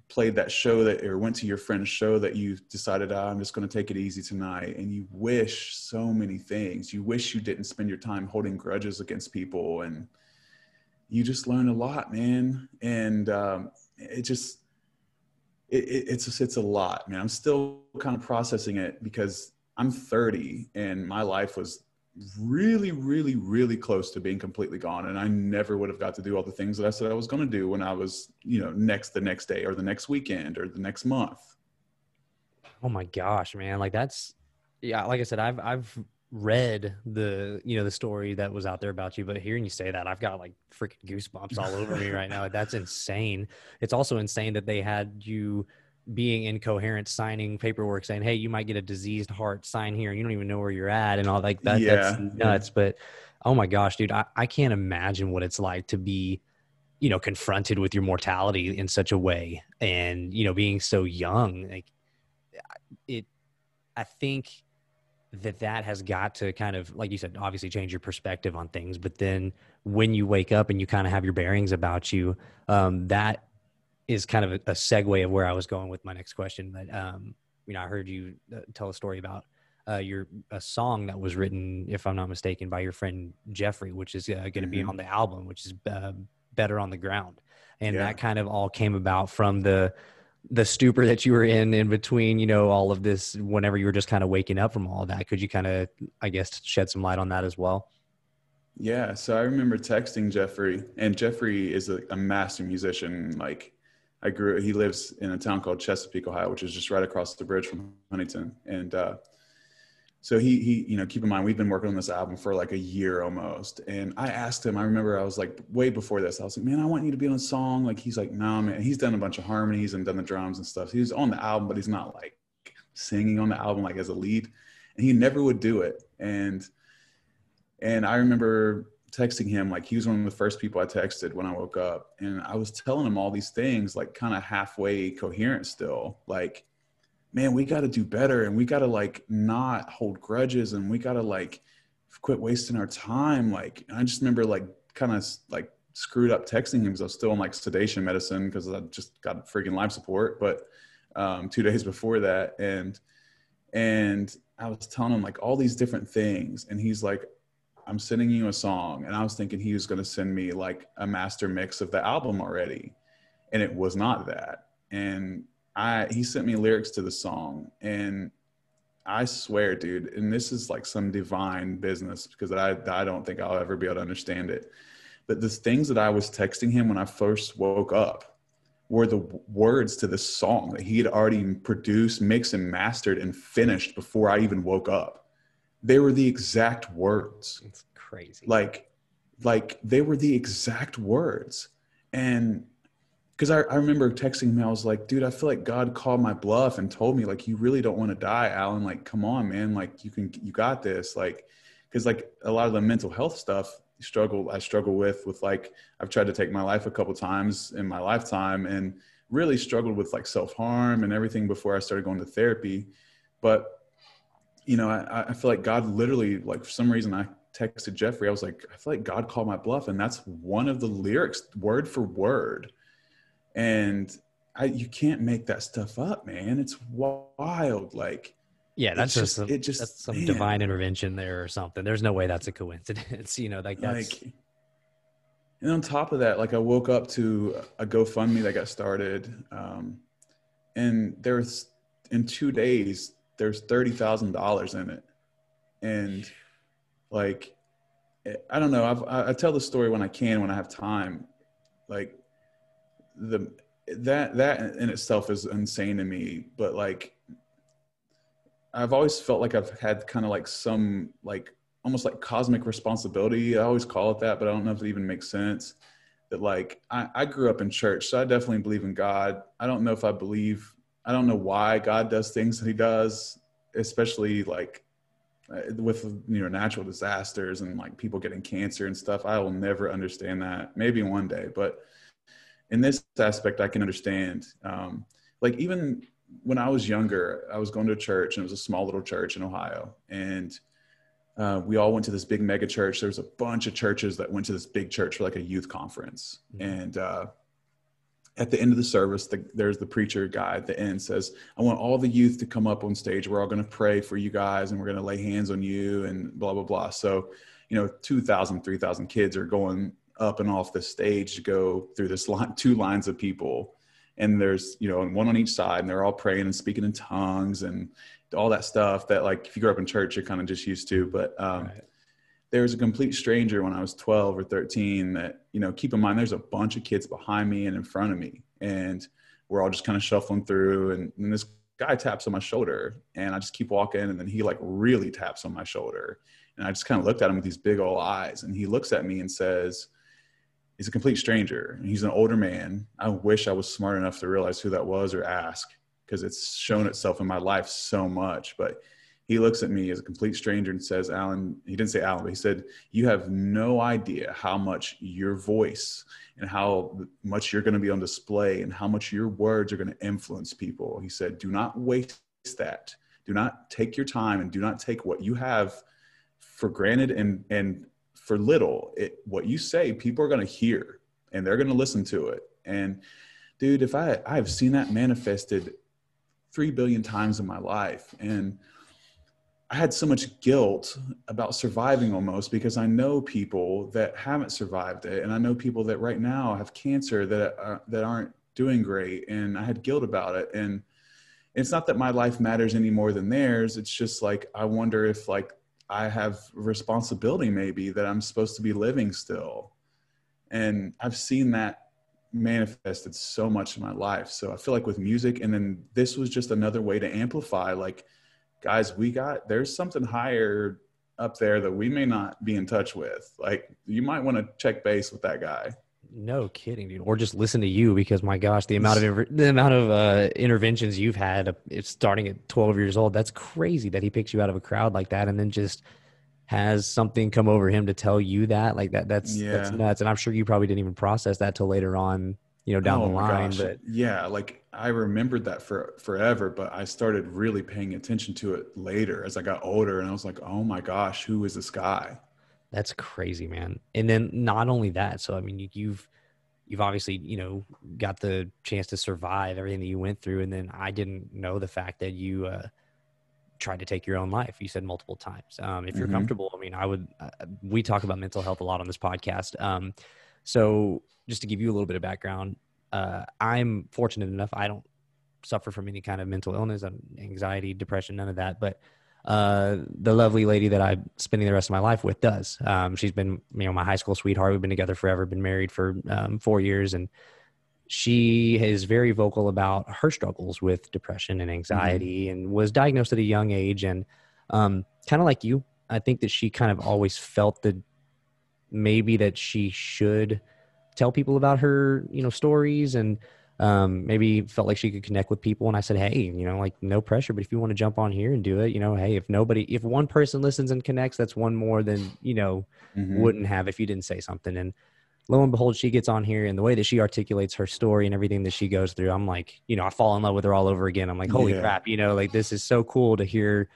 Speaker 3: played that show that or went to your friend's show that you decided oh, i'm just going to take it easy tonight and you wish so many things. You wish you didn't spend your time holding grudges against people and you just learn a lot man. And um, it just it, it, it's it's a lot man. I'm still kind of processing it because I'm 30 and my life was really, really, really close to being completely gone. And I never would have got to do all the things that I said I was going to do when I was, you know, next the next day or the next weekend or the next month.
Speaker 2: Oh my gosh, man. Like that's yeah, like I said, I've I've read the you know the story that was out there about you but hearing you say that i've got like freaking goosebumps all over me right now that's insane it's also insane that they had you being incoherent signing paperwork saying hey you might get a diseased heart sign here and you don't even know where you're at and all like that that's nuts but oh my gosh dude I, I can't imagine what it's like to be you know confronted with your mortality in such a way and you know being so young like it i think that that has got to kind of like you said obviously change your perspective on things but then when you wake up and you kind of have your bearings about you um, that is kind of a, a segue of where i was going with my next question but um, you know i heard you uh, tell a story about uh, your a song that was written if i'm not mistaken by your friend jeffrey which is uh, going to be
Speaker 3: Mhm.
Speaker 2: on the album which is uh, better on the ground and
Speaker 3: Yeah.
Speaker 2: that kind of all came about from the the stupor that you were in in between you know all of this whenever you were just kind of waking up from all that could you kind of i guess shed some light on that as well
Speaker 3: Yeah, so I remember texting Jeffrey, and Jeffrey is a, a master musician. Like, I grew. He lives in a town called Chesapeake, Ohio, which is just right across the bridge from Huntington. And uh, so he, he, you know, keep in mind we've been working on this album for like a year almost. And I asked him. I remember I was like, way before this, I was like, man, I want you to be on a song. Like, he's like, no, man. He's done a bunch of harmonies and done the drums and stuff. He's on the album, but he's not like singing on the album like as a lead. And he never would do it. And and I remember texting him, like he was one of the first people I texted when I woke up. And I was telling him all these things, like kind of halfway coherent still. Like, man, we got to do better and we got to like not hold grudges and we got to like quit wasting our time. Like, I just remember like kind of like screwed up texting him because I was still on like sedation medicine because I just got freaking life support. But um, two days before that, and and I was telling him like all these different things, and he's like, I'm sending you a song. And I was thinking he was going to send me like a master mix of the album already. And it was not that. And I, he sent me lyrics to the song. And I swear, dude, and this is like some divine business because I, I don't think I'll ever be able to understand it. But the things that I was texting him when I first woke up were the words to the song that he had already produced, mixed, and mastered and finished before I even woke up they were the exact words.
Speaker 2: It's crazy.
Speaker 3: Like like they were the exact words. And because I, I remember texting him. I was like dude i feel like god called my bluff and told me like you really don't want to die alan. Like come on man. Like you can you got this. Like because like a lot of the mental health stuff struggle i struggle with with like i've tried to take my life a couple times in my lifetime and really struggled with like self-harm and everything before i started going to therapy. But you know, I, I feel like God literally, like for some reason, I texted Jeffrey. I was like, I feel like God called my bluff, and that's one of the lyrics, word for word. And I, you can't make that stuff up, man. It's wild. Like,
Speaker 2: yeah that's just,
Speaker 3: just- it just-
Speaker 2: that's some
Speaker 3: man.
Speaker 2: divine intervention there or something there's no way that's a coincidence you know like that's
Speaker 3: like, and on top of that, like I woke up to a GoFundMe that got started, um, and there's in two days there's thirty thousand dollars in it, and like I don't know. I've, I tell the story when I can, when I have time. Like the that that in itself is insane to me, but like I've always felt like I've had kind of like some like almost like cosmic responsibility. I always call it that, but I don't know if it even makes sense. That like I, I grew up in church, so I definitely believe in God. I don't know if I believe. I don't know why God does things that He does, especially like uh, with you know natural disasters and like people getting cancer and stuff. I will never understand that. Maybe one day, but in this aspect, I can understand. Um, like even when I was younger, I was going to a church and it was a small little church in Ohio, and uh, we all went to this big mega church. There was a bunch of churches that went to this big church for like a youth conference.
Speaker 2: Mhm.
Speaker 3: And uh, at the end of the service, the, there's the preacher guy at the end says, I want all the youth to come up on stage. We're all going to pray for you guys and we're going to lay hands on you and blah, blah, blah. So, you know, 2,000, 3,000 kids are going up and off the stage to go through this line, two lines of people. and there's you know one on each side and they're all praying and speaking in tongues and all that stuff that like if you grew up in church you're kind of just used to but um,
Speaker 2: Right.
Speaker 3: There was a complete stranger when i was 12 or 13 that you know keep in mind there's a bunch of kids behind me and in front of me and we're all just kind of shuffling through and, and this guy taps on my shoulder and i just keep walking and then he like really taps on my shoulder and i just kind of looked at him with these big old eyes and he looks at me and says he's a complete stranger. He's an older man. I wish I was smart enough to realize who that was or ask because it's shown itself in my life so much. But he looks at me as a complete stranger and says, Alan, he didn't say Alan, but he said, You have no idea how much your voice and how much you're going to be on display and how much your words are going to influence people. He said, Do not waste that. Do not take your time and do not take what you have for granted and, and for little. It, what you say, people are going to hear and they're going to listen to it. And dude, if I, I've seen that manifested three billion times in my life. And I had so much guilt about surviving almost because I know people that haven't survived it, and I know people that right now have cancer that uh, that aren't doing great, and I had guilt about it. And it's not that my life matters any more than theirs. It's just like I wonder if like I have responsibility maybe that I'm supposed to be living still, and I've seen that manifested so much in my life. So I feel like with music, and then this was just another way to amplify like guys, we got there's something higher up there that we may not be in touch with. Like you might want to check base with that guy.
Speaker 2: No kidding, dude. Or just listen to you because my gosh, the amount of the amount of uh, interventions you've had, uh, it's starting at 12 years old. That's crazy that he picks you out of a crowd like that and then just has something come over him to tell you that. Like that, that's that's nuts. And I'm sure you probably didn't even process that till later on, you know, down
Speaker 3: Oh
Speaker 2: the line.
Speaker 3: gosh.
Speaker 2: But
Speaker 3: yeah, like I remembered that for forever, but I started really paying attention to it later as I got older, and I was like, oh my gosh, who is this guy?
Speaker 2: That's crazy, man. And then not only that, so I mean, you- you've you've obviously you know got the chance to survive everything that you went through, and then I didn't know the fact that you uh, tried to take your own life. You said multiple times. Um, if you're
Speaker 3: Mhm.
Speaker 2: comfortable, I mean, I would. Uh, we talk about mental health a lot on this podcast. Um, so just to give you a little bit of background, uh, I'm fortunate enough. I don't suffer from any kind of mental illness, anxiety, depression, none of that, but uh, the lovely lady that I'm spending the rest of my life with does. Um, she's been, you know, my high school sweetheart. We've been together forever, been married for um, four years, and she is very vocal about her struggles with depression and anxiety, and was diagnosed at a young age. And um, kind of like you, I think that she kind of always felt that maybe that she should tell people about her, you know, stories and um, maybe felt like she could connect with people. And I said, hey, you know, like no pressure, but if you want to jump on here and do it, you know, hey, if nobody, if one person listens and connects, that's one more than you know
Speaker 3: Mhm.
Speaker 2: wouldn't have if you didn't say something. And lo and behold, she gets on here, and the way that she articulates her story and everything that she goes through, I'm like, you know, I fall in love with her all over again. I'm like, holy
Speaker 3: Yeah.
Speaker 2: crap, you know, like this is so cool to hear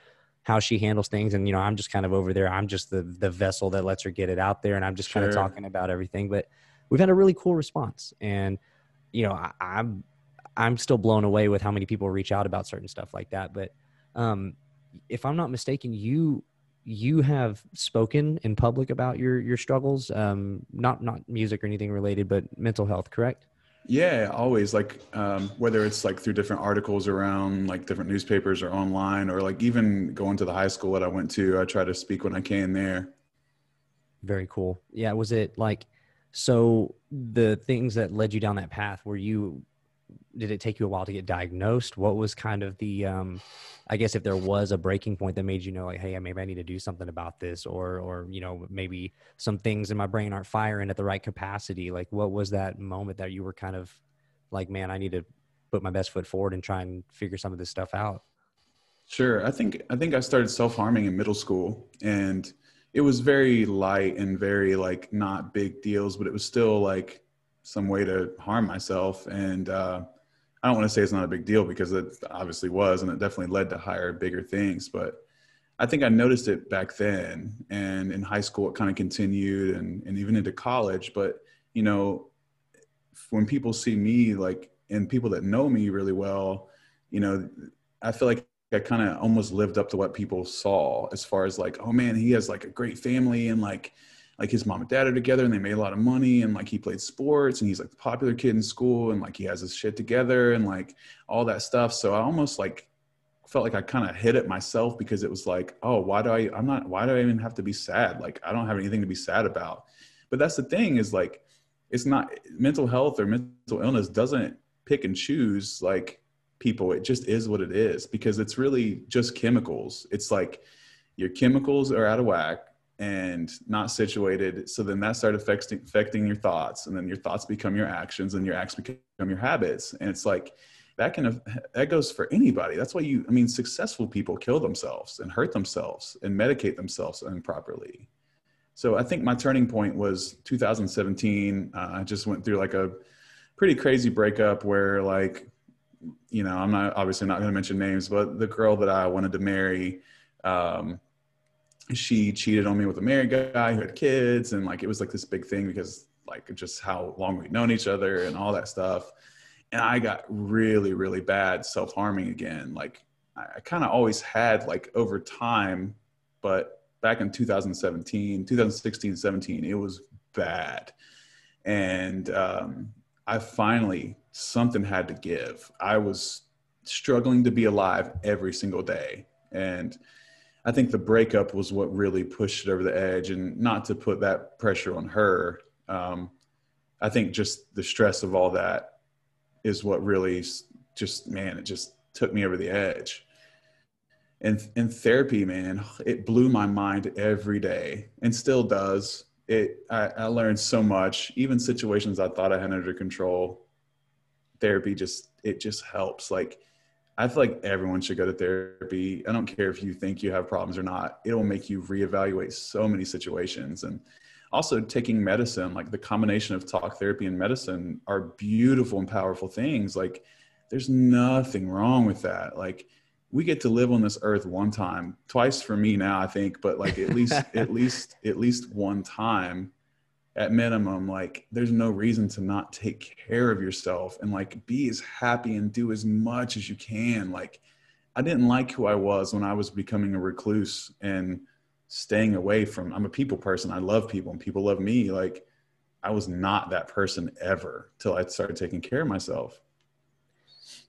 Speaker 2: how she handles things. And you know, I'm just kind of over there. I'm just the the vessel that lets her get it out there, and I'm just kind of talking about everything. But we've had a really cool response, and you know, I, I'm I'm still blown away with how many people reach out about certain stuff like that. But um, if I'm not mistaken, you you have spoken in public about your your struggles, um, not not music or anything related, but mental health, correct?
Speaker 3: Yeah, always like um, whether it's like through different articles around like different newspapers or online, or like even going to the high school that I went to, I try to speak when I can there.
Speaker 2: Very cool. Yeah, was it like so the things that led you down that path were you did it take you a while to get diagnosed? What was kind of the um I guess if there was a breaking point that made you know like hey, maybe I need to do something about this or or you know maybe some things in my brain aren't firing at the right capacity. Like what was that moment that you were kind of like man, I need to put my best foot forward and try and figure some of this stuff out?
Speaker 3: Sure. I think I think I started self harming in middle school, and it was very light and very like not big deals, but it was still like some way to harm myself. And uh, I don't want to say it's not a big deal because it obviously was, and it definitely led to higher, bigger things. But I think I noticed it back then, and in high school it kind of continued, and and even into college. But you know, when people see me like and people that know me really well, you know, I feel like I kind of almost lived up to what people saw as far as like, oh man, he has like a great family and like like his mom and dad are together and they made a lot of money and like he played sports and he's like the popular kid in school and like he has his shit together and like all that stuff. So I almost like felt like I kind of hit it myself because it was like, oh, why do I, I'm not, why do I even have to be sad? Like, I don't have anything to be sad about. But that's the thing is like, it's not mental health or mental illness doesn't pick and choose like people. It just is what it is because it's really just chemicals. It's like your chemicals are out of whack and not situated. So then that started affecting, affecting your thoughts, and then your thoughts become your actions, and your acts become your habits. And it's like that can that goes for anybody. That's why you, I mean, successful people kill themselves and hurt themselves and medicate themselves improperly. So I think my turning point was 2017. Uh, I just went through like a pretty crazy breakup where like you know i'm not obviously not going to mention names but the girl that i wanted to marry um, she cheated on me with a married guy who had kids and like it was like this big thing because like just how long we'd known each other and all that stuff. And i got really really bad self-harming again. Like i, I kind of always had like over time but back in 2017 2016 17 it was bad. And um, i finally something had to give. I was struggling to be alive every single day. And I think the breakup was what really pushed it over the edge, and not to put that pressure on her. Um, I think just the stress of all that is what really just man, it just took me over the edge. And in therapy, man, it blew my mind every day, and still does. It I, I learned so much, even situations I thought I had under control. Therapy just it just helps, like I feel like everyone should go to therapy. I don't care if you think you have problems or not. It will make you reevaluate so many situations. And also taking medicine, like the combination of talk therapy and medicine are beautiful and powerful things. Like there's nothing wrong with that. Like we get to live on this earth one time, twice for me now, I think, but like at least at least at least one time at minimum like there's no reason to not take care of yourself and like be as happy and do as much as you can. Like i didn't like who i was when i was becoming a recluse and staying away from i'm a people person. I love people and people love me. Like i was not that person ever till i started taking care of myself.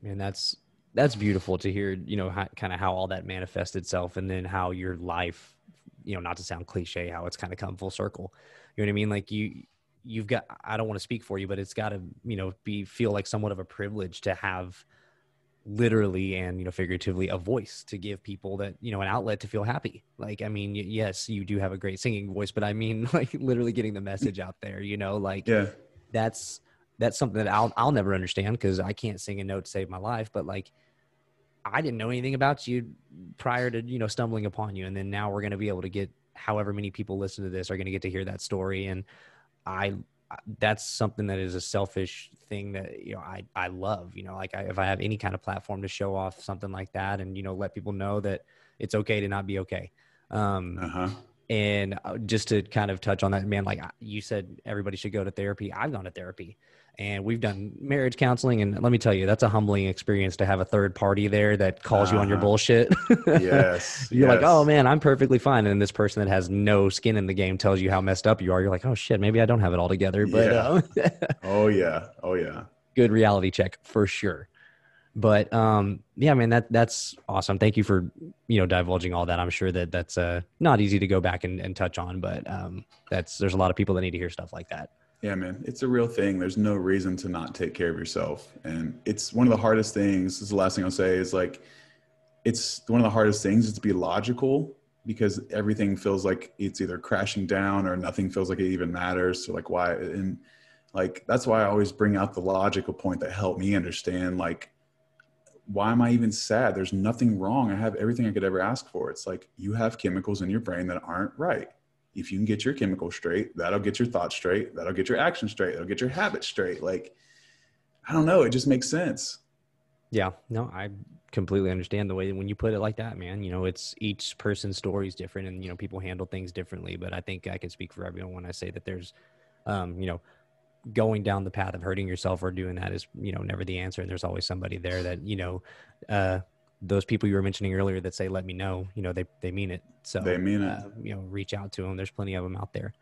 Speaker 2: Man that's that's beautiful to hear you know kind of how all that manifests itself and then how your life you know not to sound cliche how it's kind of come full circle you know what I mean? Like you, you've got. I don't want to speak for you, but it's got to, you know, be feel like somewhat of a privilege to have literally and you know figuratively a voice to give people that you know an outlet to feel happy like i mean yes you do have a great singing voice but i mean like literally getting the message out there you know like
Speaker 3: yeah
Speaker 2: that's that's something that i'll i'll never understand because i can't sing a note to save my life but like i didn't know anything about you prior to you know stumbling upon you and then now we're going to be able to get however many people listen to this are going to get to hear that story and i that's something that is a selfish thing that you know i i love you know like I, if i have any kind of platform to show off something like that and you know let people know that it's okay to not be okay. Um uh-huh. and uh, just to kind of touch on that man like you said everybody should go to therapy. I've gone to therapy and we've done marriage counseling and let me tell you that's a humbling experience to have a third party there that calls uh-huh. you on your uh-huh. bullshit
Speaker 3: yes
Speaker 2: you're
Speaker 3: yes.
Speaker 2: like oh man i'm perfectly fine and this person that has no skin in the game tells you how messed up you are you're like oh shit maybe i don't have it all together but
Speaker 3: yeah. Um, oh yeah oh yeah
Speaker 2: good reality check for sure but um yeah man that that's awesome thank you for you know divulging all that i'm sure that that's uh not easy to go back and, and touch on but um that's there's a lot of people that need to hear stuff like that
Speaker 3: yeah, man, it's a real thing. There's no reason to not take care of yourself. And it's one of the hardest things. This is the last thing I'll say is like, it's one of the hardest things is to be logical because everything feels like it's either crashing down or nothing feels like it even matters. So like why, and like, that's why I always bring out the logical point that helped me understand like, why am I even sad? There's nothing wrong. I have everything I could ever ask for. It's like you have chemicals in your brain that aren't right if you can get your chemical straight, that'll get your thoughts straight, that'll get your action straight, that'll get your habits straight. Like, I don't know, it just makes sense.
Speaker 2: Yeah, no, I completely understand the way when you put it like that, man. You know, it's each person's story is different, and you know, people handle things differently. But I think I can speak for everyone when I say that there's, um, you know, going down the path of hurting yourself or doing that is you know never the answer and there's always somebody there that you know uh those people you were mentioning earlier that say "Let me know," you know, they they mean it. So
Speaker 3: They mean it.
Speaker 2: uh, you know, reach out to them. There's plenty of them out there.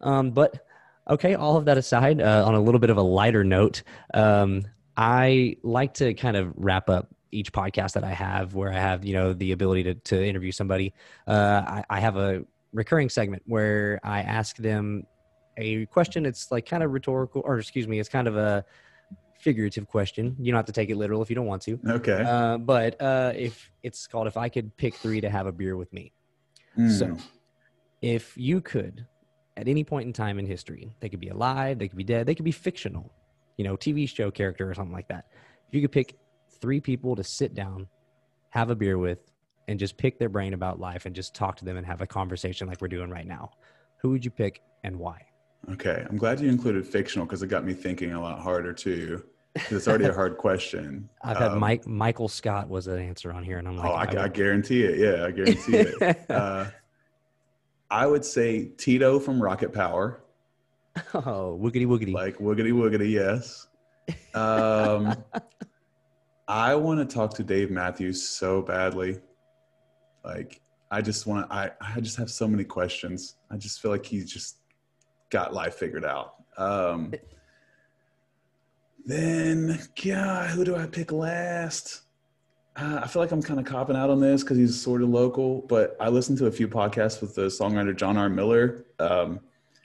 Speaker 2: Um, but okay, all of that aside, uh, on a little bit of a lighter note, um, I like to kind of wrap up each podcast that I have where I have, you know, the ability to, to interview somebody. Uh, I, I have a recurring segment where I ask them a question. It's like kind of rhetorical, or excuse me, it's kind of a figurative question. You don't have to take it literal if you don't want to.
Speaker 3: Okay.
Speaker 2: Uh, but uh, if it's called "If I Could Pick Three to Have a Beer with Me," so
Speaker 3: Mm.
Speaker 2: if you could, at any point in time in history, they could be alive, they could be dead, they could be fictional, you know, TV show character or something like that. If you could pick three people to sit down, have a beer with, and just pick their brain about life and just talk to them and have a conversation like we're doing right now, who would you pick and why?
Speaker 3: Okay, I'm glad you included fictional because it got me thinking a lot harder too. It's already a hard question.
Speaker 2: I've had
Speaker 3: Um,
Speaker 2: Mike Michael Scott was an answer on here, and I'm like,
Speaker 3: oh, I,
Speaker 2: I
Speaker 3: I guarantee it. Yeah, I guarantee it. Uh, I would say Tito from Rocket Power,
Speaker 2: oh, woogity woogity.
Speaker 3: like woogity woogity, yes. Um, I want to talk to Dave Matthews so badly. Like, I just want to. I I just have so many questions. I just feel like he's just got life figured out. Um, then, God, who do I pick last? Uh, I feel like I'm kind of copping out on this because he's sort of local, but I listened to a few podcasts with the songwriter John R. Miller. Um,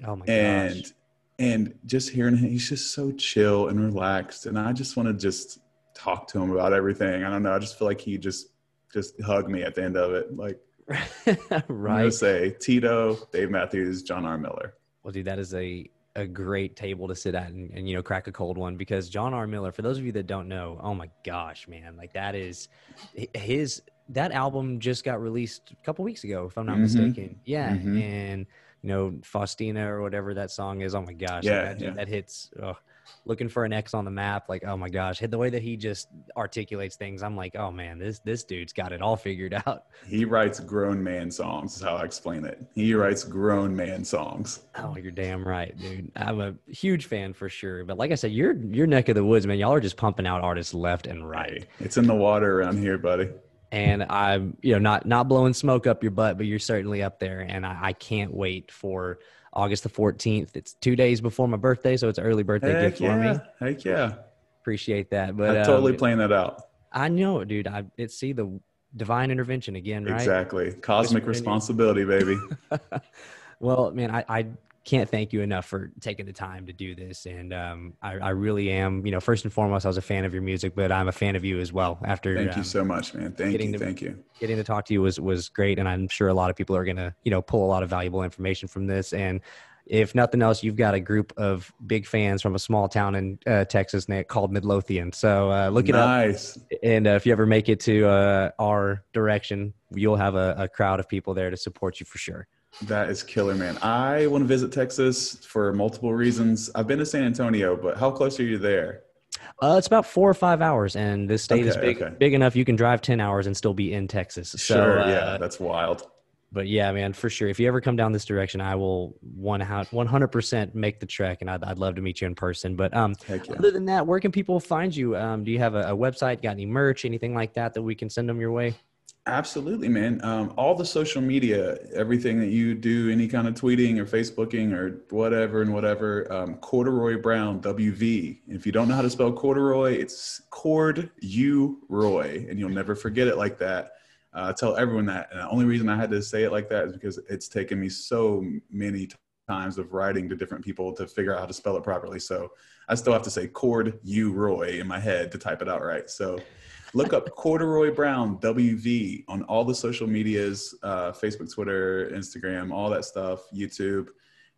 Speaker 2: oh my
Speaker 3: and
Speaker 2: gosh.
Speaker 3: and just hearing him, he's just so chill and relaxed, and I just want to just talk to him about everything. I don't know. I just feel like he just just hugged me at the end of it. Like right. I'm gonna say Tito, Dave Matthews, John R. Miller.
Speaker 2: Well, dude, that is a a great table to sit at and, and you know crack a cold one because John R. Miller. For those of you that don't know, oh my gosh, man, like that is his that album just got released a couple weeks ago, if I'm not
Speaker 3: Mhm.
Speaker 2: mistaken. Yeah,
Speaker 3: Mhm.
Speaker 2: and you know Faustina or whatever that song is. Oh my gosh, like,
Speaker 3: Yeah,
Speaker 2: that,
Speaker 3: yeah.
Speaker 2: that hits. ugh. Looking for an X on the map, like oh my gosh, the way that he just articulates things, I'm like, oh man, this this dude's got it all figured out.
Speaker 3: He writes grown man songs. Is how I explain it. He writes grown man songs.
Speaker 2: Oh, you're damn right, dude. I'm a huge fan for sure. But like I said, your your neck of the woods, man. Y'all are just pumping out artists left and right.
Speaker 3: It's in the water around here, buddy.
Speaker 2: And I'm, you know, not not blowing smoke up your butt, but you're certainly up there. And I, I can't wait for August the 14th. It's two days before my birthday, so it's an early birthday
Speaker 3: Heck
Speaker 2: gift for me.
Speaker 3: Heck yeah!
Speaker 2: Appreciate that. But
Speaker 3: I'm totally
Speaker 2: um,
Speaker 3: playing that out.
Speaker 2: I know, dude. I it's see the divine intervention again, right?
Speaker 3: Exactly. Cosmic
Speaker 2: Whisper in your-
Speaker 3: responsibility, baby.
Speaker 2: well, man, I, I can't thank you enough for taking the time to do this. And um, I, I really am, you know, first and foremost, I was a fan of your music, but I'm a fan of you as well. After
Speaker 3: Thank you
Speaker 2: um,
Speaker 3: so much, man. Thank you.
Speaker 2: to-
Speaker 3: Thank you.
Speaker 2: getting to talk to you was, was great. And I'm sure a lot of people are going to, you know, pull a lot of valuable information from this. And if nothing else, you've got a group of big fans from a small town in uh, Texas called Midlothian. So uh, look it up.
Speaker 3: nice.
Speaker 2: And uh, if you ever make it to uh, our direction, you'll have a, a crowd of people there to support you for sure.
Speaker 3: That is killer, man. I want to visit Texas for multiple reasons. I've been to San Antonio, but how close are you there?
Speaker 2: Uh, it's about four or five hours, and this state is big,
Speaker 3: okay.
Speaker 2: big enough you can drive ten hours and still be in Texas. So,
Speaker 3: sure.
Speaker 2: uh,
Speaker 3: yeah, that's wild.
Speaker 2: but yeah, man, for sure. If you ever come down this direction, I will one hundred percent make the trek, and I'd, I'd love to meet you in person. But um,
Speaker 3: yeah.
Speaker 2: other than that, where can people find you? Um, do you have a, a website? Got any merch? Anything like that that we can send them your way?
Speaker 3: Absolutely, man. Um, all the social media, everything that you do, any kind of tweeting or Facebooking or whatever and whatever, um, Corduroy Brown, WV. If you don't know how to spell corduroy, it's Cord U Roy, and you'll never forget it like that. Uh, tell everyone that. And the only reason I had to say it like that is because it's taken me so many t- times of writing to different people to figure out how to spell it properly. So I still have to say Cord U Roy in my head to type it out right. So look up Corduroy Brown WV on all the social medias uh, Facebook, Twitter, Instagram, all that stuff, YouTube.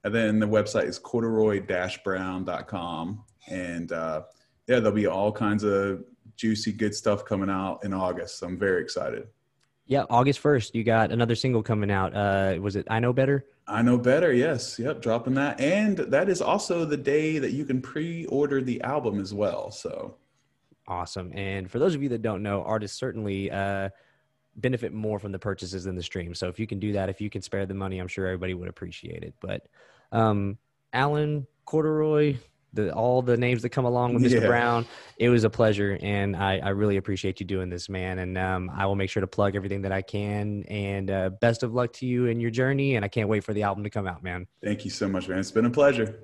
Speaker 3: And then the website is corduroy brown.com. And uh, yeah, there'll be all kinds of juicy, good stuff coming out in August. So I'm very excited.
Speaker 2: Yeah, August first, you got another single coming out. Uh, was it I Know Better?
Speaker 3: I know better. Yes. Yep. Dropping that. And that is also the day that you can pre order the album as well. So
Speaker 2: Awesome. And for those of you that don't know, artists certainly uh, benefit more from the purchases than the stream. So if you can do that, if you can spare the money, I'm sure everybody would appreciate it. But um, Alan Corduroy, the all the names that come along with Mr.
Speaker 3: Yeah.
Speaker 2: Brown. It was a pleasure, and I, I really appreciate you doing this, man. And um, I will make sure to plug everything that I can. And uh, best of luck to you in your journey. And I can't wait for the album to come out, man.
Speaker 3: Thank you so much, man. It's been a pleasure.